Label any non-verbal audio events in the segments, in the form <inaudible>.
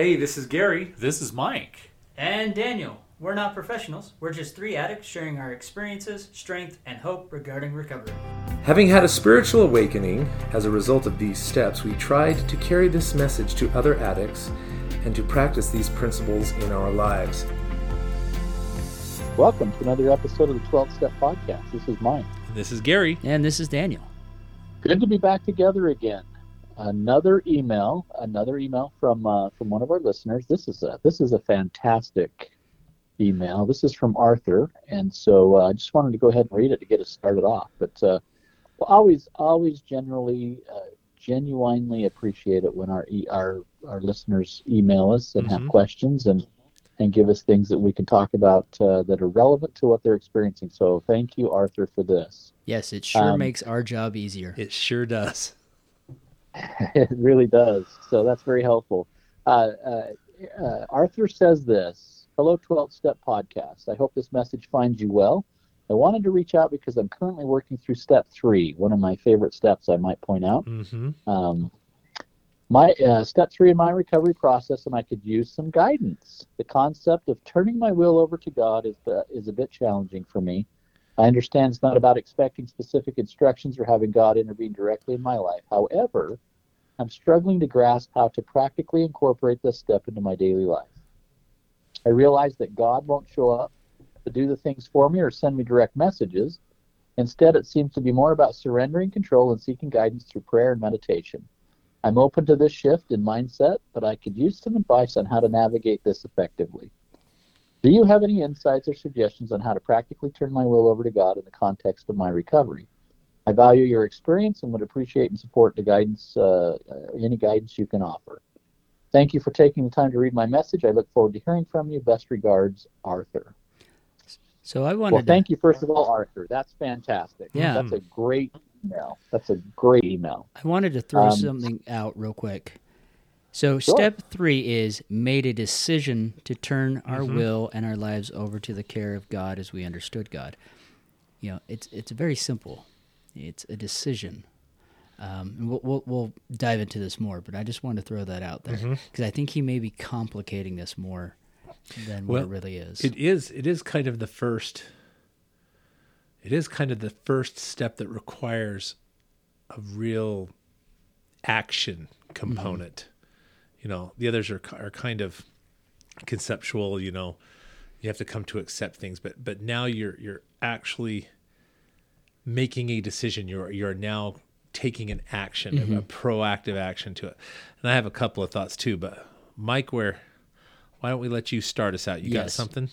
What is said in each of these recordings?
Hey, this is Gary. This is Mike. And Daniel. We're not professionals. We're just three addicts sharing our experiences, strength, and hope regarding recovery. Having had a spiritual awakening as a result of these steps, we tried to carry this message to other addicts and to practice these principles in our lives. Welcome to another episode of the 12 Step Podcast. This is Mike. This is Gary. And this is Daniel. Good to be back together again. Another email, another email from uh, from one of our listeners. This is a this is a fantastic email. This is from Arthur, and so uh, I just wanted to go ahead and read it to get us started off. But uh, we'll always, always generally, uh, genuinely appreciate it when our e- our our listeners email us and Mhm. have questions and and give us things that we can talk about uh, that are relevant to what they're experiencing. So thank you, Arthur, for this. Yes, it sure Um, makes our job easier. It sure does. <laughs> it really does. So that's very helpful. Uh, uh, uh, Arthur says this Hello, 12 Step Podcast. I hope this message finds you well. I wanted to reach out because I'm currently working through step three, one of my favorite steps, I might point out. Mm-hmm. Um, my uh, step three in my recovery process, and I could use some guidance. The concept of turning my will over to God is uh, is a bit challenging for me. I understand it's not about expecting specific instructions or having God intervene directly in my life. However, I'm struggling to grasp how to practically incorporate this step into my daily life. I realize that God won't show up to do the things for me or send me direct messages. Instead, it seems to be more about surrendering control and seeking guidance through prayer and meditation. I'm open to this shift in mindset, but I could use some advice on how to navigate this effectively. Do you have any insights or suggestions on how to practically turn my will over to God in the context of my recovery? I value your experience and would appreciate and support the guidance, uh, any guidance you can offer. Thank you for taking the time to read my message. I look forward to hearing from you. Best regards, Arthur. So I wanted Well, thank you, first of all, Arthur. That's fantastic. Yeah. That's a great email. That's a great email. I wanted to throw Um, something out real quick. So Sure. step three is made a decision to turn our Mm-hmm. will and our lives over to the care of God as we understood God. You know, it's it's very simple. It's a decision. Um, and we'll, we'll we'll dive into this more, but I just wanted to throw that out there Mm-hmm. because I think he may be complicating this more than Well, what it really is. It is. It is kind of the first. It is kind of the first step that requires a real action component. You know, the others are are kind of conceptual. You know, you have to come to accept things, but but now you're you're actually making a decision. You're you're now taking an action, a- a proactive action to it. And I have a couple of thoughts too. But Mike, where why don't we let you start us out? You got something?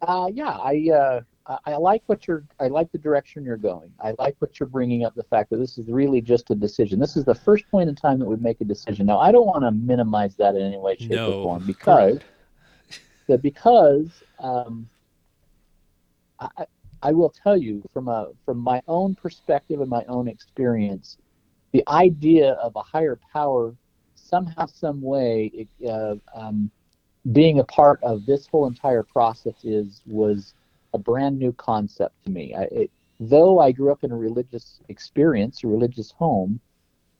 Uh, yeah, I, uh, I I like what you're. I like the direction you're going. I like what you're bringing up. The fact that this is really just a decision. This is the first point in time that we make a decision. Now, I don't want to minimize that in any way, shape, No, or form because that because um, I, I- will tell you from a from my own perspective and my own experience, the idea of a higher power somehow, some way, it, uh, um, being a part of this whole entire process is was a brand new concept to me. I, it, though I grew up in a religious experience, a religious home,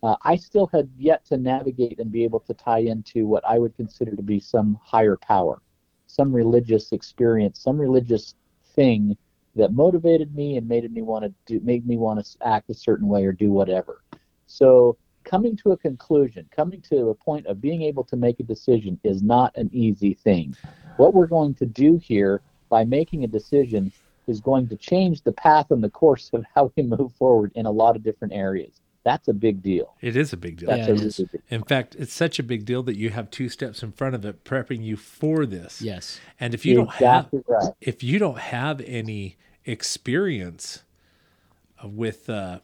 uh, I still had yet to navigate and be able to tie into what I would consider to be some higher power, some religious experience, some religious thing that motivated me and made me want to do, made me want to act a certain way or do whatever. So coming to a conclusion, coming to a point of being able to make a decision is not an easy thing. What we're going to do here by making a decision is going to change the path and the course of how we move forward in a lot of different areas. That's a big deal. It is a big deal. That's Yeah, a really big deal. In fact, it's such a big deal that you have two steps in front of it prepping you for this. yes. And if you don't have right. if you don't have any experience with uh,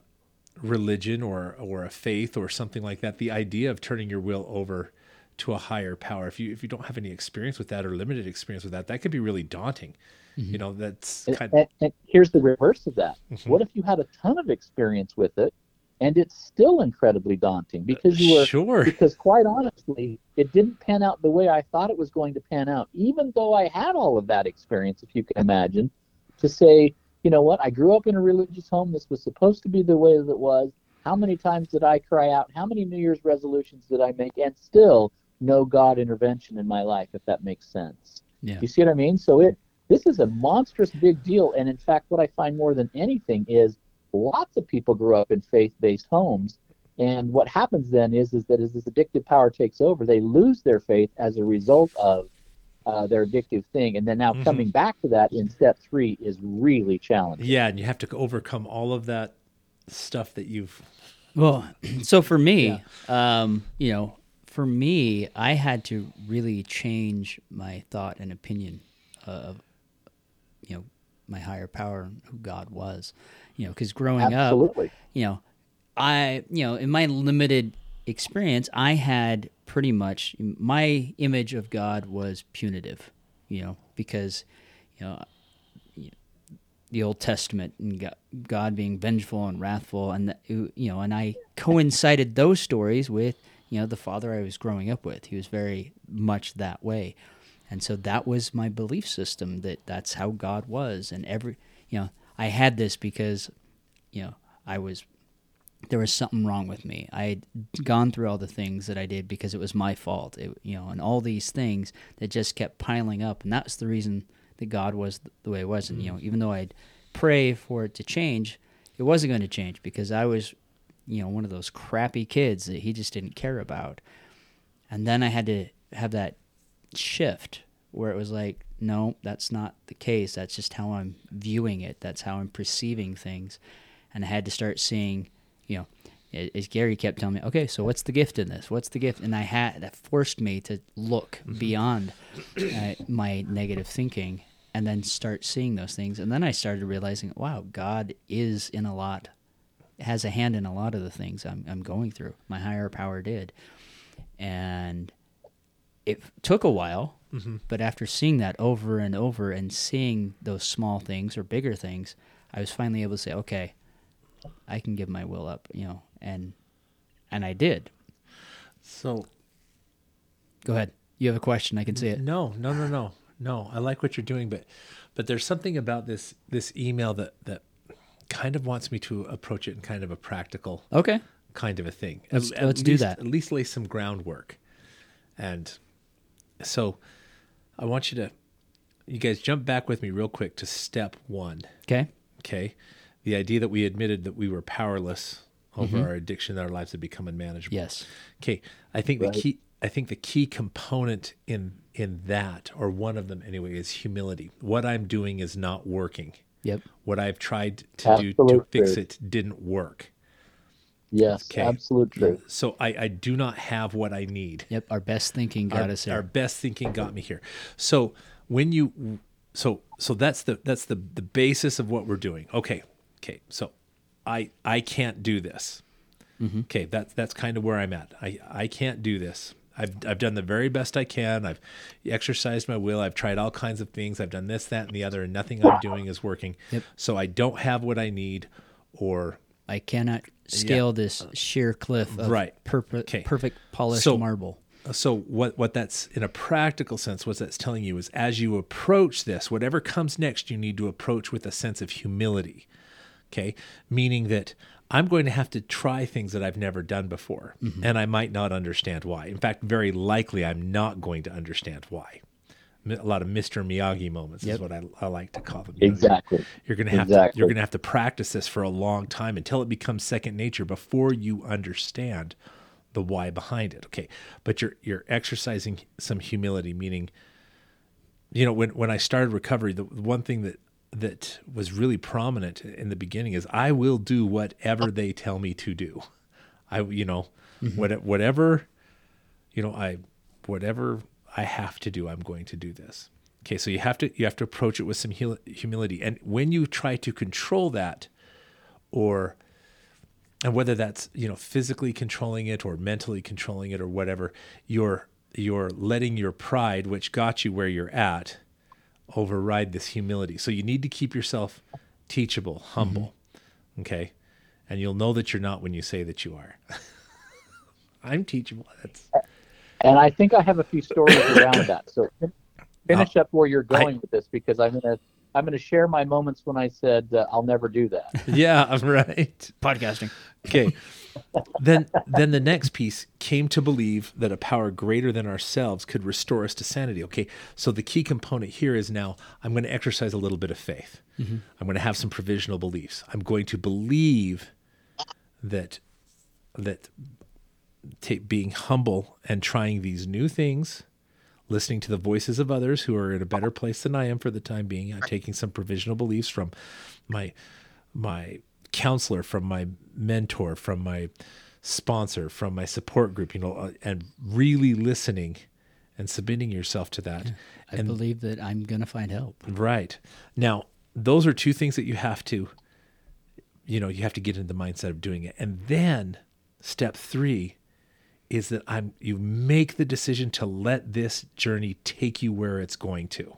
religion or or a faith or something like that, the idea of turning your will over to a higher power, if you if you don't have any experience with that or limited experience with that, that could be really daunting. You know, that's And, kind and, and here's the reverse of that. Mhm. What if you had a ton of experience with it and it's still incredibly daunting because you were sure. because quite honestly, it didn't pan out the way I thought it was going to pan out, even though I had all of that experience, if you can imagine, to say, you know what, I grew up in a religious home. This was supposed to be the way that it was. How many times did I cry out? How many New Year's resolutions did I make? And still, no God intervention in my life, if that makes sense. Yeah. You see what I mean? So it this is a monstrous big deal. And in fact, what I find more than anything is lots of people grew up in faith-based homes. And what happens then is, is that as this addictive power takes over, they lose their faith as a result of uh, their addictive thing. And then now Mhm. coming back to that in step three is really challenging. Yeah, and you have to overcome all of that stuff that you've. Well, <clears throat> so for me, um, you know, for me, I had to really change my thought and opinion of, you know, my higher power, and who God was. You know, because growing up, you know, I, you know, in my limited experience, I had pretty much my image of God was punitive, you know, because, you know, the Old Testament and God being vengeful and wrathful, and you know, and I coincided those stories with you know the father I was growing up with. He was very much that way, and so that was my belief system that that's how God was, and every you know I had this because you know I was there was something wrong with me. I had gone through all the things that I did because it was my fault, it, you know, and all these things that just kept piling up, and that's the reason that God was the way it was. And you mm. know, even though I'd pray for it to change, it wasn't going to change because I was, you know, one of those crappy kids that He just didn't care about. And then I had to have that shift where it was like, no, that's not the case. That's just how I'm viewing it. That's how I'm perceiving things. And I had to start seeing, you know, as Gary kept telling me, okay, so what's the gift in this? What's the gift? And I had that forced me to look beyond uh, my negative thinking and then start seeing those things. And then I started realizing, wow, God is in a lot, has a hand in a lot of the things I'm, I'm going through. My higher power did. And it took a while, mm-hmm. but after seeing that over and over and seeing those small things or bigger things, I was finally able to say, okay, I can give my will up, you know, and and I did. So Go ahead. You have a question? I can see it. no, no, no, no, no. I like what you're doing, but but there's something about this this email that that kind of wants me to approach it in kind of a practical Okay. kind of a thing. Let's- let's do least, that. At least lay some groundwork. And so I want you to you guys jump back with me real quick to step 1. Okay. Okay. The idea that we admitted that we were powerless over Mm-hmm. our addiction, that our lives had become unmanageable. Yes. Okay. I think Right. the key I think the key component in in that, or one of them anyway, is humility. What I'm doing is not working. Yep. What I've tried to do to Absolute fix it didn't work. Yes, Okay. absolute truth. So I, I do not have what I need. Yep. Our best thinking got our, us there. our best thinking got me here. So when you so so that's the that's the the basis of what we're doing. Okay. Okay. So I I can't do this. Mm-hmm. Okay, that's that's kind of where I'm at. I I can't do this. I've I've done the very best I can. I've exercised my will. I've tried all kinds of things. I've done this, that, and the other, and nothing I'm doing is working. Yep. So I don't have what I need, or I cannot scale this sheer cliff of Right. perp- Okay. perfect polished So- marble. so what what that's in a practical sense what that's telling you is as you approach this whatever comes next you need to approach with a sense of humility okay meaning that i'm going to have to try things that i've never done before mm-hmm. and i might not understand why in fact very likely i'm not going to understand why a lot of mr miyagi moments is what I, I like to call them Exactly. you're going to have to Exactly. you're going to have to practice this for a long time until it becomes second nature before you understand the why behind it. Okay. But you're you're exercising some humility meaning you know when when I started recovery the one thing that that was really prominent in the beginning is I will do whatever they tell me to do. I you know mm-hmm. what whatever you know I whatever I have to do I'm going to do this. Okay, so you have to you have to approach it with some humility and when you try to control that or and whether that's you know physically controlling it or mentally controlling it or whatever you're you're letting your pride which got you where you're at override this humility so you need to keep yourself teachable humble okay and you'll know that you're not when you say that you are <laughs> i'm teachable that's And I think I have a few stories around that. So fin- finish up where you're going with this because I'm gonna I'm going to share my moments when I said uh, I'll never do that. <laughs> yeah, I'm right. Podcasting. Okay. <laughs> then then the next piece came to believe that a power greater than ourselves could restore us to sanity. Okay. So the key component here is now I'm going to exercise a little bit of faith. Mm-hmm. I'm going to have some provisional beliefs. I'm going to believe that that ta being humble and trying these new things, listening to the voices of others who are in a better place than I am for the time being, I'm taking some provisional beliefs from my my counselor, from my mentor, from my sponsor, from my support group, you know, uh, and really listening and submitting yourself to that. I and believe that I'm going to find help. Right. Now, those are two things that you have to, you know, you have to get into the mindset of doing it. And then step three is that I'm you make the decision to let this journey take you where it's going to.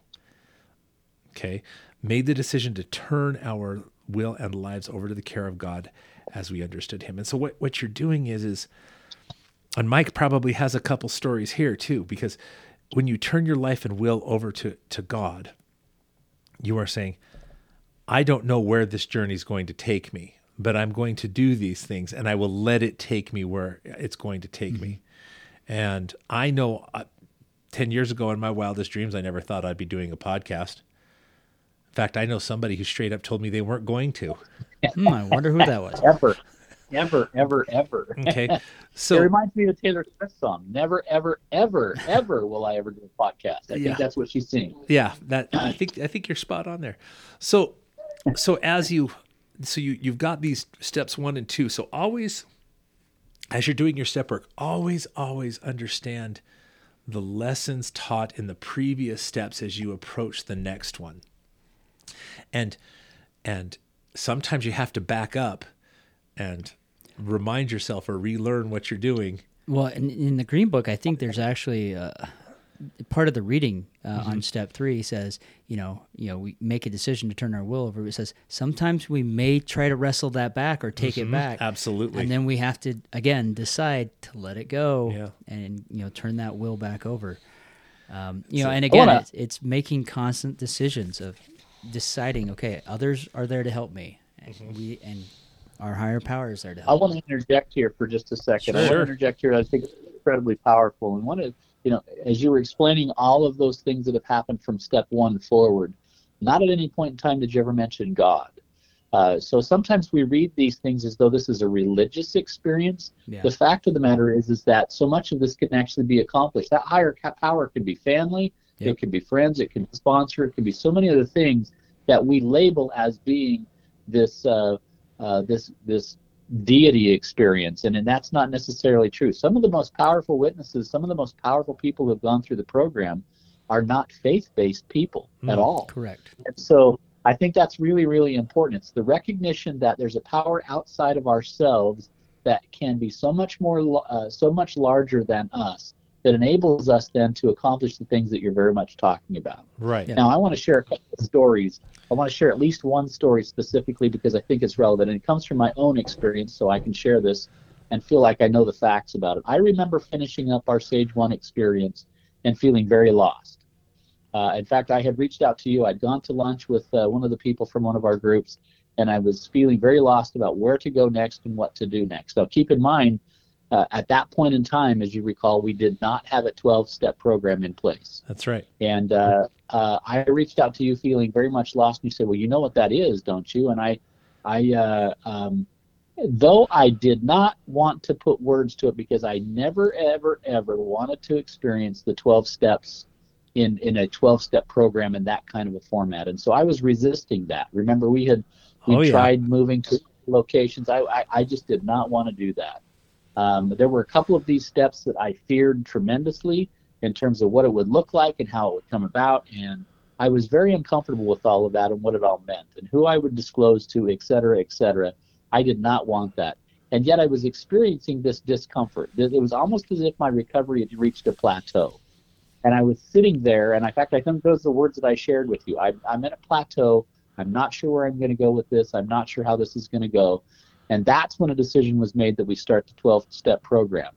Okay. Made the decision to turn our will and lives over to the care of God as we understood him. And so what, what you're doing is is and Mike probably has a couple stories here too, because when you turn your life and will over to, to God, you are saying, I don't know where this journey is going to take me, but I'm going to do these things and I will let it take me where it's going to take me. And I know uh, 10 years ago in my wildest dreams, I never thought I'd be doing a podcast. In fact, I know somebody who straight up told me they weren't going to. Hmm, I wonder who that was. Ever, ever, ever, ever. Okay. <laughs> So it reminds me of the Taylor Swift song. Never, ever, ever, ever will I ever do a podcast. I Yeah. think that's what she's singing. yeah, that I think I think you're spot on there. So so as you so you you've got these steps 1 and 2. So always as you're doing your step work, always always understand the lessons taught in the previous steps as you approach the next one. And and sometimes you have to back up and remind yourself or relearn what you're doing. Well, in, in the Green Book, I think there's actually uh, part of the reading uh, Mm-hmm. on step three says, you know, you know, we make a decision to turn our will over. It says sometimes we may try to wrestle that back or take it back, Mm-hmm. Absolutely. and then we have to again decide to let it go Yeah. and you know turn that will back over. Um, you know, and again, wanna- it's, it's making constant decisions of deciding. Okay, others are there to help me, and Mm-hmm. we and our higher power is there to I want to interject here for just a second. I want Sure. to interject here. I think it's incredibly powerful. And one of, you know, as you were explaining all of those things that have happened from step one forward, not at any point in time did you ever mention God. Uh, so sometimes we read these things as though this is a religious experience. Yeah. The fact of the matter is, is that so much of this can actually be accomplished. That higher power could be family, Yep. it can be friends, it can be sponsor, it can be so many other things that we label as being this uh, uh, this this deity experience, and, and that's not necessarily true. Some of the most powerful witnesses, some of the most powerful people who have gone through the program, are not faith-based people at Mm. all. Correct. And so I think that's really, really important. It's the recognition that there's a power outside of ourselves that can be so much more, uh, so much larger than us that enables us then to accomplish the things that you're very much talking about. right. Yeah. Now, I want to share a couple of stories. I want to share at least one story specifically because I think it's relevant, and it comes from my own experience, so I can share this and feel like I know the facts about it. I remember finishing up our Sage One experience and feeling very lost. Uh, in fact, I had reached out to you. I'd gone to lunch with uh, one of the people from one of our groups, and I was feeling very lost about where to go next and what to do next. Now, keep in mind, uh, at that point in time, as you recall, we did not have a 12 step program in place. That's right. And uh, uh, I reached out to you feeling very much lost. And you said, "Well, you know what that is, don't you?" And I, I, uh, um, though I did not want to put words to it because I never, ever, ever wanted to experience the 12 steps in in a 12 step program in that kind of a format. And so I was resisting that. Remember, we had we Oh, yeah. tried moving to locations. I, I I just did not want to do that. Um, there were a couple of these steps that I feared tremendously in terms of what it would look like and how it would come about. And I was very uncomfortable with all of that and what it all meant and who I would disclose to, et cetera, et cetera. I did not want that. And yet I was experiencing this discomfort. It was almost as if my recovery had reached a plateau. And I was sitting there, and in fact, I think those are the words that I shared with you. I, I'm at a plateau. I'm not sure where I'm going to go with this. I'm not sure how this is going to go. And that's when a decision was made that we start the 12 step program.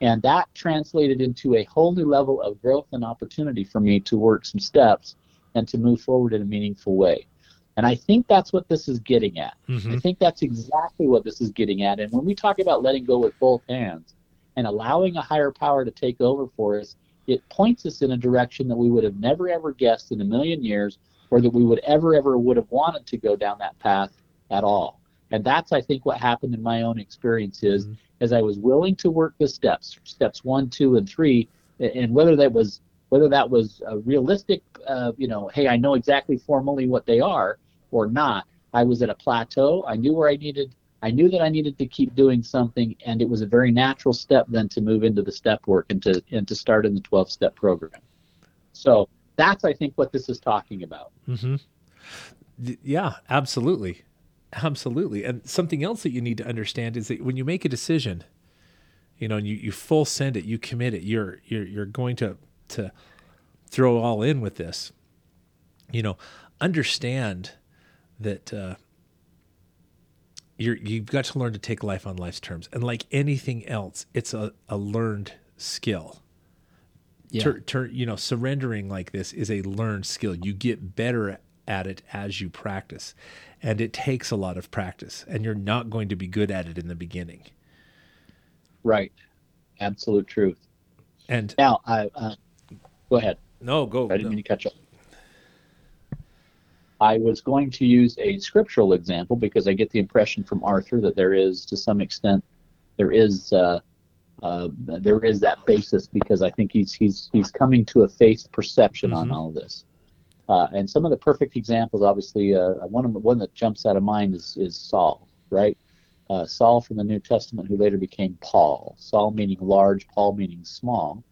And that translated into a whole new level of growth and opportunity for me to work some steps and to move forward in a meaningful way. And I think that's what this is getting at. Mm-hmm. I think that's exactly what this is getting at. And when we talk about letting go with both hands and allowing a higher power to take over for us, it points us in a direction that we would have never ever guessed in a million years or that we would ever ever would have wanted to go down that path at all. And that's I think what happened in my own experience is as I was willing to work the steps, steps one, two, and three, and whether that was whether that was a realistic, uh, you know, hey, I know exactly formally what they are or not. I was at a plateau. I knew where I needed. I knew that I needed to keep doing something, and it was a very natural step then to move into the step work and to and to start in the 12 step program. So that's I think what this is talking about. Mm-hmm. Yeah, absolutely. Absolutely. And something else that you need to understand is that when you make a decision, you know, and you, you full send it, you commit it, you're you're you're going to to throw all in with this. You know, understand that uh, you're you've got to learn to take life on life's terms. And like anything else, it's a, a learned skill. Yeah. Tur- tur- you know, surrendering like this is a learned skill. You get better at it as you practice, and it takes a lot of practice. And you're not going to be good at it in the beginning. Right. Absolute truth. And Now, I uh, go ahead. no, go. I didn't no. mean to catch up. I was going to use a scriptural example because I get the impression from Arthur that there is, to some extent, there is uh, uh, there is that basis because I think he's he's he's coming to a faith perception on Mhm. all of this. Uh, and some of the perfect examples, obviously, uh, one of one that jumps out of mind is is Saul, right? Uh, Saul from the New Testament, who later became Paul. Saul meaning large, Paul meaning small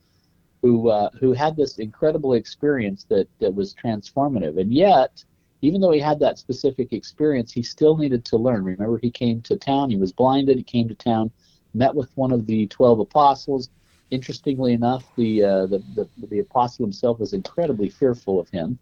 who uh, who had this incredible experience that that was transformative, and yet, even though he had that specific experience, he still needed to learn. Remember, he came to town. He was blinded. He came to town, met with one of the twelve apostles. Interestingly enough, the uh, the, the the apostle himself was incredibly fearful of him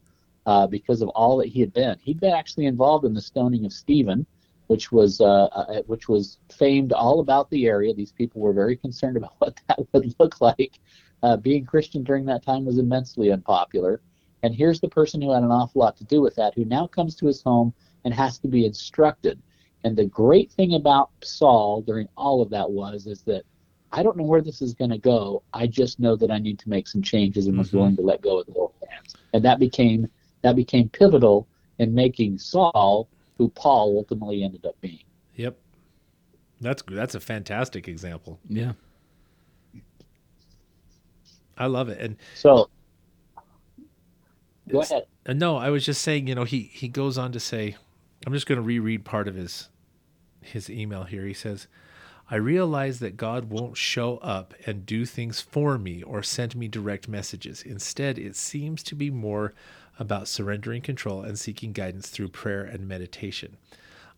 uh, because of all that he had been. He'd been actually involved in the stoning of Stephen, which was uh, uh, which was famed all about the area. These people were very concerned <laughs> about what that would look like. Uh, being Christian during that time was immensely unpopular. And here's the person who had an awful lot to do with that, who now comes to his home and has to be instructed. And the great thing about Saul during all of that was is that I don't know where this is going to go. I just know that I need to make some changes and was Mhm. willing to let go of the old plans. And that became that became pivotal in making Saul who Paul ultimately ended up being. Yep. That's that's a fantastic example. Yeah. I love it. And So go ahead. Uh, no, I was just saying, you know, he he goes on to say, I'm just going to reread part of his his email here. He says, "I realize that God won't show up and do things for me or send me direct messages. Instead, it seems to be more about surrendering control and seeking guidance through prayer and meditation.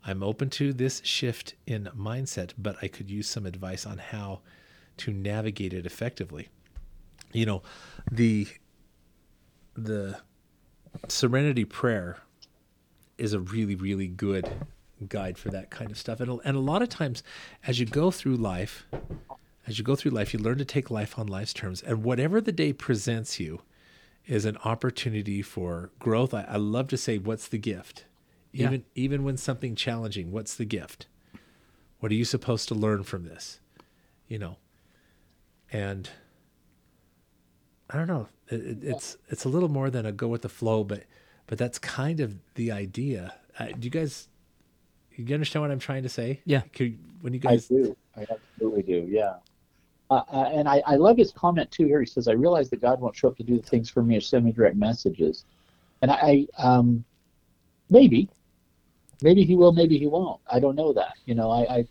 I'm open to this shift in mindset, but I could use some advice on how to navigate it effectively." You know, the the serenity prayer is a really really good guide for that kind of stuff and, and a lot of times as you go through life as you go through life you learn to take life on life's terms and whatever the day presents you is an opportunity for growth i, I love to say what's the gift Yeah. even even when something challenging what's the gift what are you supposed to learn from this you know and I don't know. It, it, it's it's a little more than a go with the flow, but but that's kind of the idea. Uh, do you guys you understand what I'm trying to say? Yeah. Could, when you guys, I guys, do. I absolutely do. Yeah. Uh, uh, and I, I love his comment too here. He says, "I realize that God won't show up to do the things for me or send me direct messages," and I, um, maybe, maybe he will, maybe he won't. I don't know that. You know, I, I,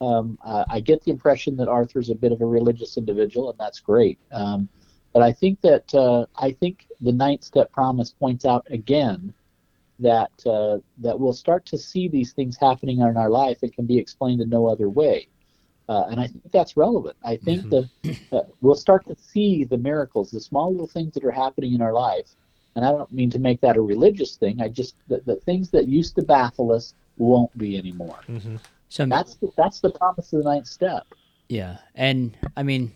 um, I get the impression that Arthur's a bit of a religious individual, and that's great. Um, but I think that uh, I think the ninth step promise points out again that uh, that we'll start to see these things happening in our life. It can be explained in no other way. Uh, and I think that's relevant. I think Mhm. that uh, we'll start to see the miracles, the small little things that are happening in our life. And I don't mean to make that a religious thing. I just the, the things that used to baffle us won't be anymore. Mhm. So That's the, that's the promise of the ninth step. Yeah, and I mean,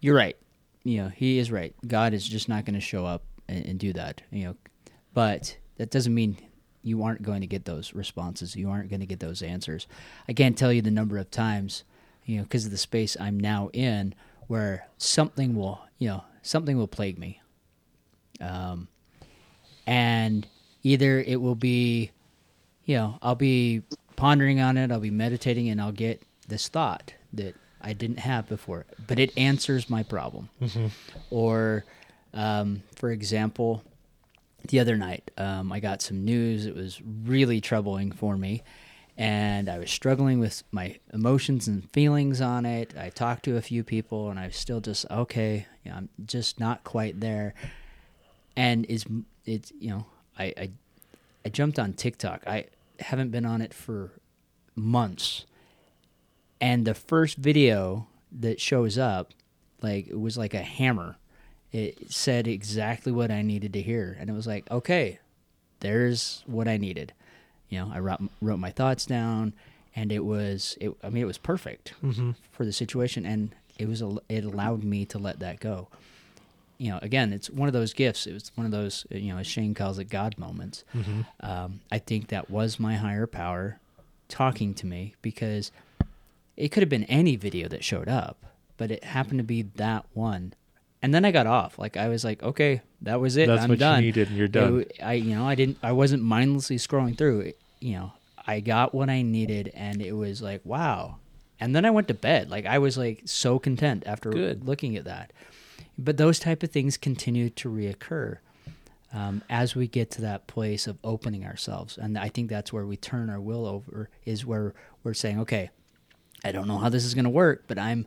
you're right. You know, he is right. God is just not going to show up and, and do that. You know, but that doesn't mean you aren't going to get those responses. You aren't going to get those answers. I can't tell you the number of times, you know, because of the space I'm now in, where something will, you know, something will plague me. Um, and either it will be, you know, I'll be pondering on it, I'll be meditating, and I'll get this thought that I didn't have before, but it answers my problem. Or, um, for example, the other night, um, I got some news. It was really troubling for me, and I was struggling with my emotions and feelings on it. I talked to a few people, and I was still just okay. You know, I'm just not quite there. And is it's you know I, I I jumped on TikTok. I haven't been on it for months, and the first video that shows up, like it was like a hammer. It said exactly what I needed to hear, and it was like, okay, there's what I needed. You know, I wrote, wrote my thoughts down, and it was, it, I mean, it was perfect for the situation, and it was, it allowed me to let that go. You know, again, it's one of those gifts. It was one of those, you know, as Shane calls it, God moments. Um, I think that was my higher power talking to me because it could have been any video that showed up, but it happened to be that one. And then I got off. Like I was like, okay, that was it. That's I'm what you done. needed and you're done. It- I, you know, I didn't. I wasn't mindlessly scrolling through. It, you know, I got what I needed, and it was like, wow. And then I went to bed. Like I was like so content after Good. looking at that. But those type of things continue to reoccur um, as we get to that place of opening ourselves, and I think that's where we turn our will over. Is where we're saying, okay, I don't know how this is going to work, but I'm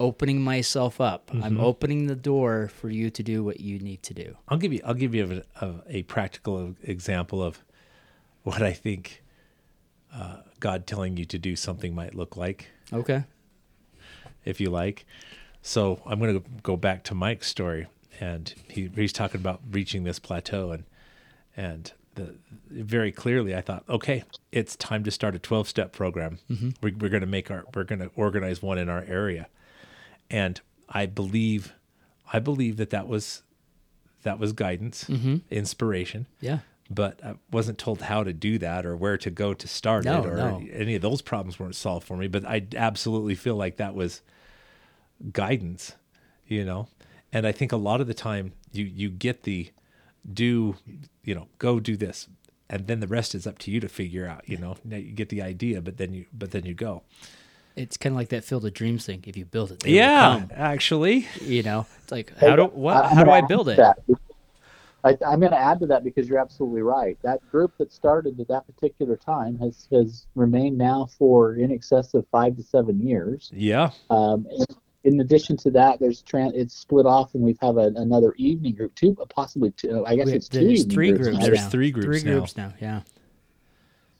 opening myself up. I'm opening the door for you to do what you need to do. I'll give you I'll give you a, a, a practical example of what I think uh, God telling you to do something might look like, Okay. if you like. So I'm going to go back to Mike's story, and he, he's talking about reaching this plateau, and and the, very clearly I thought, okay, it's time to start a 12 step program. We're, we're going to make our we're going to organize one in our area, and I believe I believe that that was that was guidance, mm-hmm. inspiration. Yeah. but I wasn't told how to do that or where to go to start No, it or no. any of those problems weren't solved for me. But I absolutely feel like that was guidance, you know. And I think a lot of the time you you get the do, you know, go do this, and then the rest is up to you to figure out. You know, Now you get the idea, but then you but then you go. It's kind of like that field of dreams thing. If you build it, they Yeah, come. actually, You know, it's like how do what? I'm How do gonna I build it? that. I, I'm going to add to that because you're absolutely right. That group that started at that particular time has has remained now for in excess of five to seven years. yeah, Um, in, in addition to that, there's tran it's split off, and we've have a, another evening group, two possibly two. I guess We- it's two There's three groups. groups. now. There's three groups Three now. groups now. Yeah.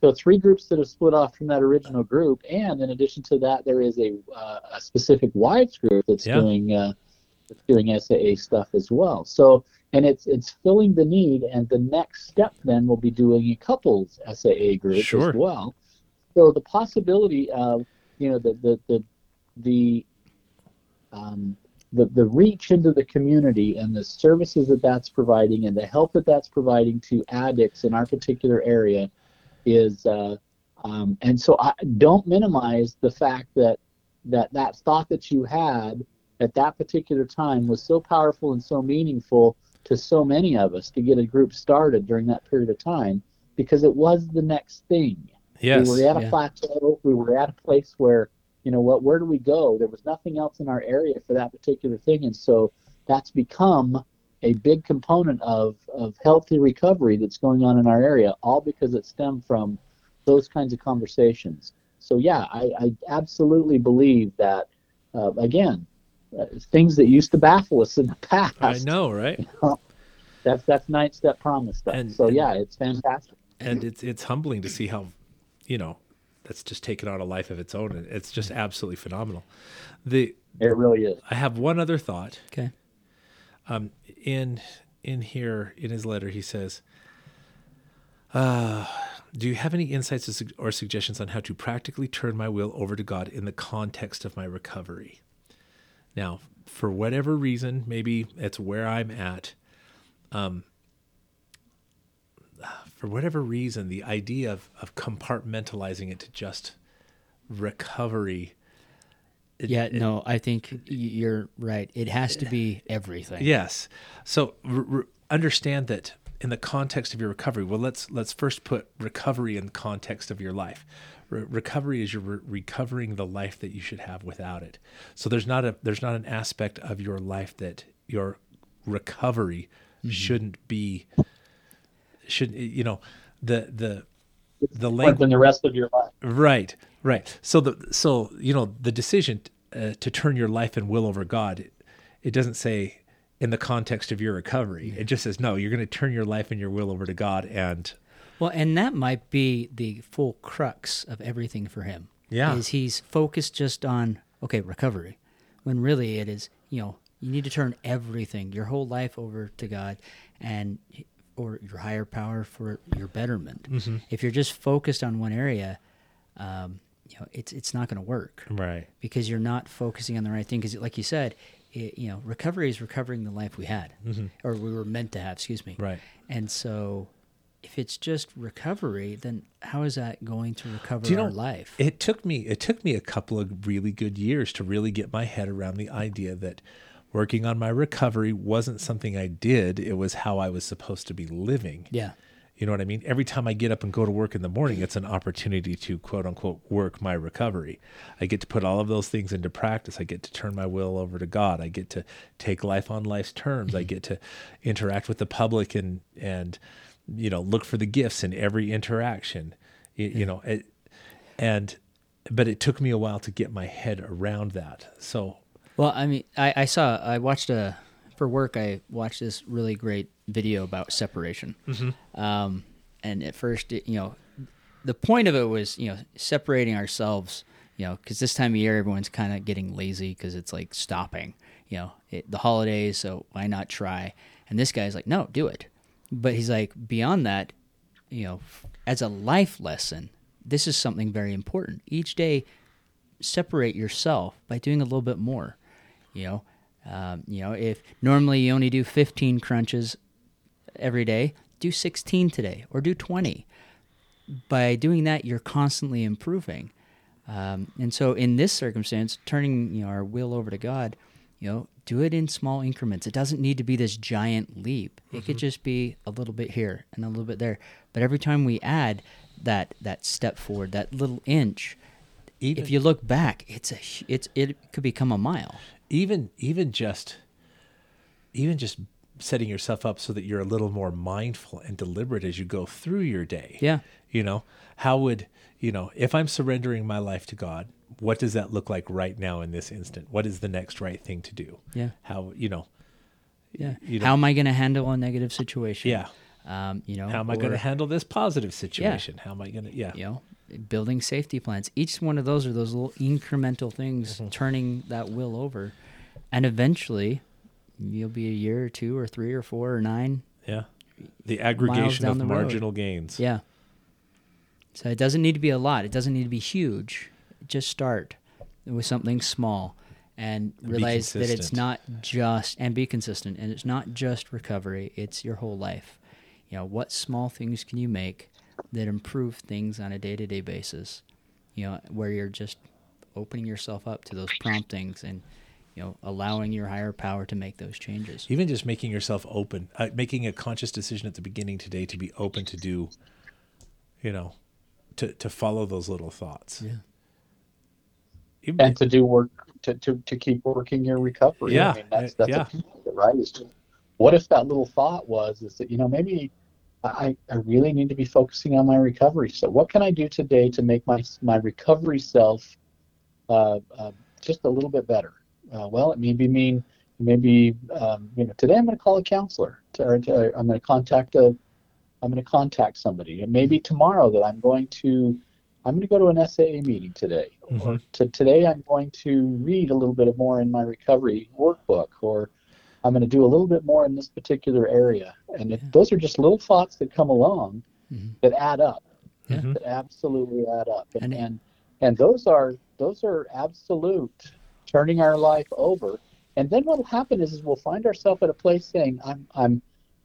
So three groups that have split off from that original group, and in addition to that, there is a, uh, a specific wives group that's Yeah. doing uh, that's doing SAA stuff as well. So and it's it's filling the need, and the next step then will be doing a couples SAA group Sure. as well. So the possibility of you know the the the the um, the, the reach into the community and the services that that's providing and the help that that's providing to addicts in our particular area is uh, um, and so I don't minimize the fact that that that thought that you had at that particular time was so powerful and so meaningful to so many of us to get a group started during that period of time because it was the next thing. yes, We were at a yeah. plateau. We were at a place where, you know what, where do we go? There was nothing else in our area for that particular thing. And so that's become a big component of, of healthy recovery that's going on in our area, all because it stemmed from those kinds of conversations. So, yeah, I, I absolutely believe that, uh, again, uh, things that used to baffle us in the past, I know, right? <laughs> that's that's ninth step promise stuff. And- so, and- yeah, it's fantastic. and it's it's humbling to see how you know that's just taken on a life of its own and it's just absolutely phenomenal the It really is. i have one other thought Okay. Um in in here in his letter he says uh do you have any insights or suggestions on how to practically turn my will over to god in the context of my recovery now for whatever reason maybe it's where i'm at um, for whatever reason, the idea of, of compartmentalizing it to just recovery. It- Yeah, it- no, I think y- you're right. It has to be everything. Yes. So r- r- understand that in the context of your recovery. Well, let's let's first put recovery in the context of your life. Re- recovery is you're re- recovering the life that you should have without it. So there's not a there's not an aspect of your life that your recovery mm-hmm. shouldn't be should you know the the the Different language than the rest of your life. Right, right. So the so you know the decision uh, to turn your life and will over God, it, it doesn't say in the context of your recovery. It just says no. You're going to turn your life and your will over to God, and Well, and that might be the full crux of everything for him. Yeah. Is he's focused just on, okay, recovery, when really it is, you know, you need to turn everything, your whole life over to God and or your higher power for your betterment. Mm-hmm. If you're just focused on one area, um, you know, it's it's not going to work right, because you're not focusing on the right thing. Because, like you said, it, you know, recovery is recovering the life we had, or we were meant to have. Excuse me. Mm-hmm. Right. And so, if it's just recovery, then how is that going to recover Do you our know, life? It took me it took me a couple of really good years to really get my head around the idea that working on my recovery wasn't something I did. It was how I was supposed to be living. yeah. You know what I mean? Every time I get up and go to work in the morning, it's an opportunity to quote unquote work my recovery. I get to put all of those things into practice. I get to turn my will over to God. I get to take life on life's terms. I mm-hmm. get to interact with the public and and you know look for the gifts in every interaction. You, you know, it, and but it took me a while to get my head around that. So Well, I mean, I, I saw, I watched a, for work, I watched this really great video about separation. Um, and at first, it, you know, the point of it was, you know, separating ourselves, you know, because this time of year, everyone's kind of getting lazy because it's like stopping, you know, it, the holidays, so why not try? And this guy's like, no, do it. But he's like, beyond that, you know, as a life lesson, this is something very important. Each day, separate yourself by doing a little bit more. You know, um, you know, if normally you only do 15 crunches every day, do 16 today or do 20. By doing that, you're constantly improving. Um, and so, in this circumstance, turning you know our will over to God, you know, do it in small increments. It doesn't need to be this giant leap. It could just be a little bit here and a little bit there. But every time we add that that step forward, that little inch, even if you look back, it's a it's it could become a mile. Even even just even just setting yourself up so that you're a little more mindful and deliberate as you go through your day Yeah. you know how would you know if i'm surrendering my life to god what does that look like right now in this instant what is the next right thing to do Yeah. how you know Yeah. You How am I going to handle a negative situation? yeah Um, you know, how am i going to handle this positive situation Yeah. how am i going to yeah you know, building safety plans. Each one of those are those little incremental things, Mm-hmm. turning that will over, and eventually, you'll be a year or two or three or four or nine. yeah the aggregation of the road. marginal gains Yeah. So it doesn't need to be a lot. It doesn't need to be huge. Just start with something small and realize that it's not just and be consistent and it's not just recovery, it's your whole life. You know, what small things can you make that improve things on a day-to-day basis? You know, where you're just opening yourself up to those promptings and you know, allowing your higher power to make those changes. even just making yourself open uh, making a conscious decision at the beginning today to be open to do you know to to follow those little thoughts Yeah. Even- and to do work to, to, to keep working your recovery. Yeah, I mean, that's uh, that's yeah. a piece of it, right? What if that little thought was is that you know maybe I, I really need to be focusing on my recovery. So what can I do today to make my my recovery self uh, uh, just a little bit better? Uh, well, it may be mean maybe um, you know today I'm going to call a counselor to, or to, I'm going to contact a I'm going to contact somebody. And maybe tomorrow that I'm going to I'm going to go to an SAA meeting today. Or Mhm. to, today I'm going to read a little bit more in my recovery workbook or I'm going to do a little bit more in this particular area. And it, those are just little thoughts that come along Mhm. that add up. Mhm. That absolutely add up. And, And and and those are those are absolute turning our life over. And then what will happen is, is we'll find ourselves at a place saying, I'm I'm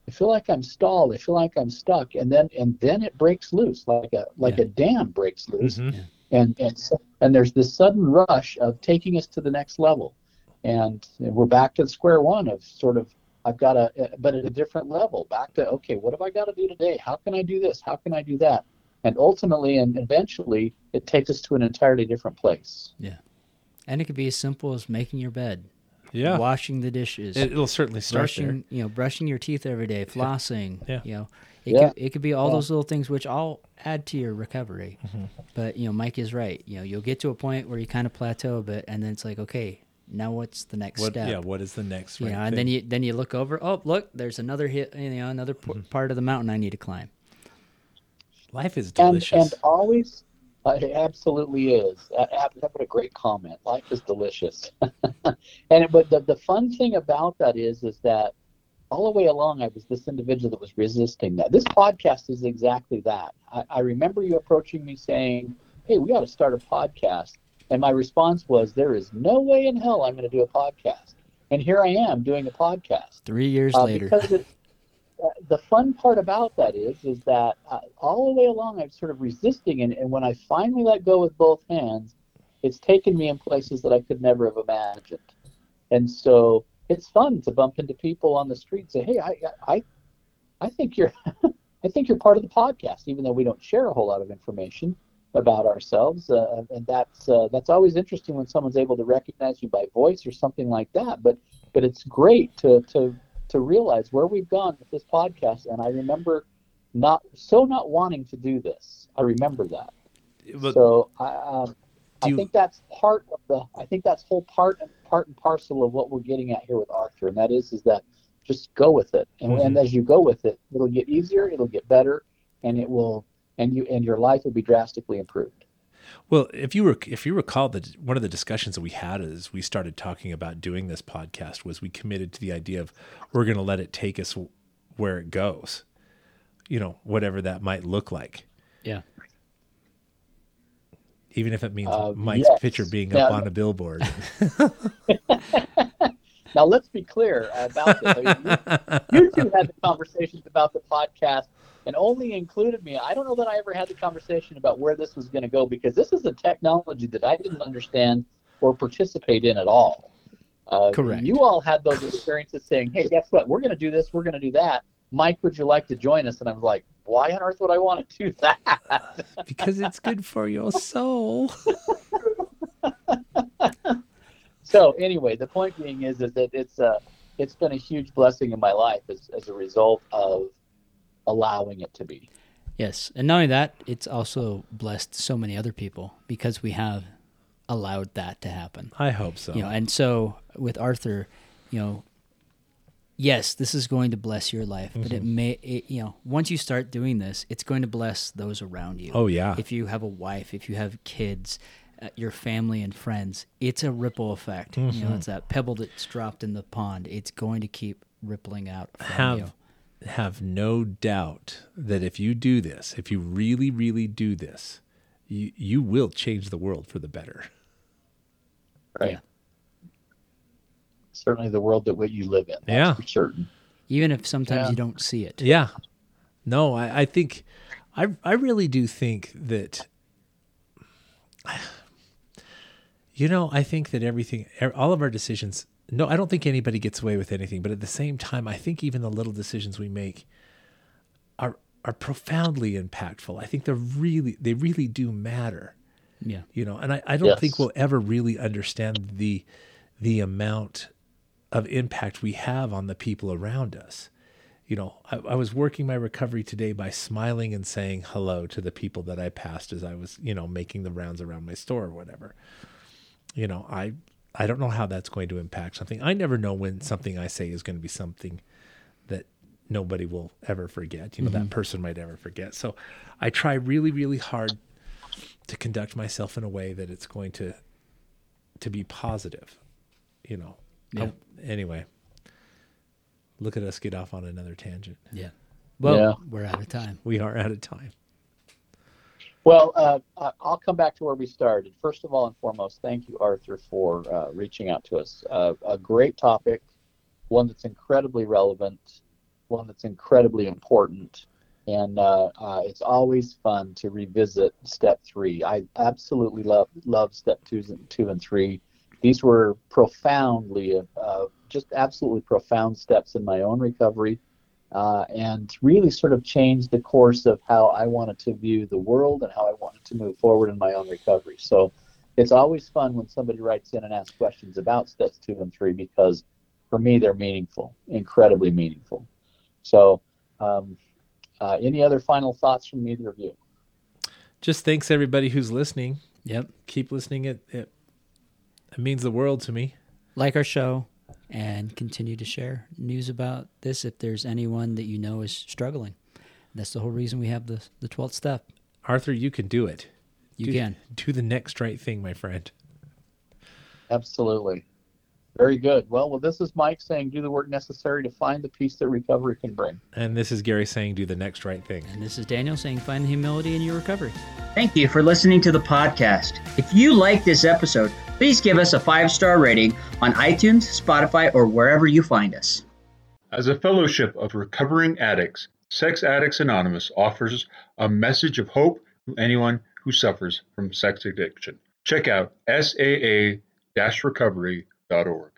I feel like I'm stalled. I feel like I'm stuck, and then and then it breaks loose like a like Yeah. a dam breaks loose, Mhm. and and so, and there's this sudden rush of taking us to the next level, and we're back to square one of sort of I've got to, but at a different level. Back to okay, what have I got to do today? How can I do this? How can I do that? And ultimately and eventually, it takes us to an entirely different place. Yeah, and it could be as simple as making your bed, Yeah. washing the dishes, It, will certainly start brushing, you know, brushing your teeth every day, flossing. Yeah. You know, it Yeah. could it could be all Yeah. those little things which all add to your recovery. Mm-hmm. But you know, Mike is right. You know, you'll get to a point where you kind of plateau a bit, and then it's like, okay, now what's the next. What, step? yeah. What is the next? you right know, and then you then you look over. Oh, look, there's another hit. You know, another p- Mm-hmm. part of the mountain I need to climb. life is delicious. and always uh, it absolutely is uh, ab- what a great comment life is delicious <laughs> and it, but the, the fun thing about that is is that all the way along i was this individual that was resisting that this podcast is exactly that i, I remember you approaching me saying hey we got to start a podcast and my response was there is no way in hell i'm going to do a podcast. And here i am doing a podcast. Three years uh, later, because it, uh, the fun part about that is is that uh, all the way along I'm sort of resisting, and, and when I finally let go with both hands, it's taken me in places that I could never have imagined. And so it's fun to bump into people on the street and say, "Hey, I I I think you're <laughs> I think you're part of the podcast," even though we don't share a whole lot of information about ourselves, uh, and that's uh, that's always interesting when someone's able to recognize you by voice or something like that. But but it's great to to to realize where we've gone with this podcast. And I remember not so not wanting to do this. I remember that. But- so I, um, I you- think that's part of the. I think that's whole part and part and parcel of what we're getting at here with Arthur, and that is is that just go with it, and, Mhm. and as you go with it, it'll get easier, it'll get better, and it will, and you and your life will be drastically improved. Well, if you were if you recall that one of the discussions that we had as we started talking about doing this podcast was we committed to the idea of we're going to let it take us where it goes. You know, whatever that might look like. yeah. Even if it means Uh, Mike's yes. picture being Yeah. up on a billboard. <laughs> <laughs> Now let's be clear about this. I mean, you, you two had the conversations about the podcast and only included me. I don't know that I ever had the conversation about where this was going to go because this is a technology that I didn't understand or participate in at all. Uh, Correct. You all had those experiences saying, "Hey, guess what? We're going to do this. We're going to do that." Mike, would you like to join us? And I was like, "Why on earth would I want to do that?" because it's good for your soul. <laughs> so anyway, the point being is, is that it's uh, it's been a huge blessing in my life as, as a result of allowing it to be. Yes, and not only that, it's also blessed so many other people because we have allowed that to happen. I hope so. You know, and so with Arthur, you know, yes, this is going to bless your life, but Mm-hmm. it may, it, you know, once you start doing this, it's going to bless those around you. oh yeah. If you have a wife, if you have kids, uh, your family and friends, it's a ripple effect. You Mm-hmm. know, it's that pebble that's dropped in the pond. It's going to keep rippling out from have you. Have no doubt that if you do this, if you really really do this, you you will change the world for the better. Right. Yeah. Certainly, the world that what you live in. That's Yeah. for certain. Even if sometimes Yeah. you don't see it. Yeah. No, I, I think I I really do think that <sighs> you know, I think that everything er, all of our decisions no, I don't think anybody gets away with anything, but at the same time, I think even the little decisions we make are are profoundly impactful. I think they're really they really do matter. Yeah. you know and i, I don't Yes. think we'll ever really understand the the amount of impact we have on the people around us you know I, I was working my recovery today by smiling and saying hello to the people that i passed as i was you know making the rounds around my store or whatever you know i i don't know how that's going to impact something i never know when something i say is going to be something that nobody will ever forget you know that mm-hmm. person might ever forget so i try really really hard to conduct myself in a way that it's going to to be positive you know Yeah. Oh, anyway look at us get off on another tangent Yeah. Well, Yeah. we're out of time. we are out of time Well, uh, I- I'll come back to where we started. First of all and foremost, thank you, Arthur, for uh, reaching out to us. Uh, a great topic, one that's incredibly relevant, one that's incredibly important. And uh, uh, it's always fun to revisit step three. I absolutely love love step two, and two and three. These were profoundly, uh, just absolutely profound steps in my own recovery, uh, and really sort of changed the course of how I wanted to view the world and how I wanted to move forward in my own recovery. So it's always fun when somebody writes in and asks questions about steps two and three because for me they're meaningful, incredibly meaningful. So, um, uh, any other final thoughts from either of you? Just thanks everybody who's listening. Yep. Keep listening. It it, it means the world to me. Like our show and continue to share news about this if there's anyone that you know is struggling. That's the whole reason we have the the 12th step. Arthur, you can do it. You do, can. do the next right thing, my friend. Absolutely. Very good. Well, well, this is Mike saying, do the work necessary to find the peace that recovery can bring. And this is Gary saying, do the next right thing. And this is Daniel saying, find the humility in your recovery. Thank you for listening to the podcast. If you like this episode, please give us a five star rating on iTunes, Spotify, or wherever you find us. As a fellowship of recovering addicts, Sex Addicts Anonymous offers a message of hope to anyone who suffers from sex addiction. Check out saa-recovery.org.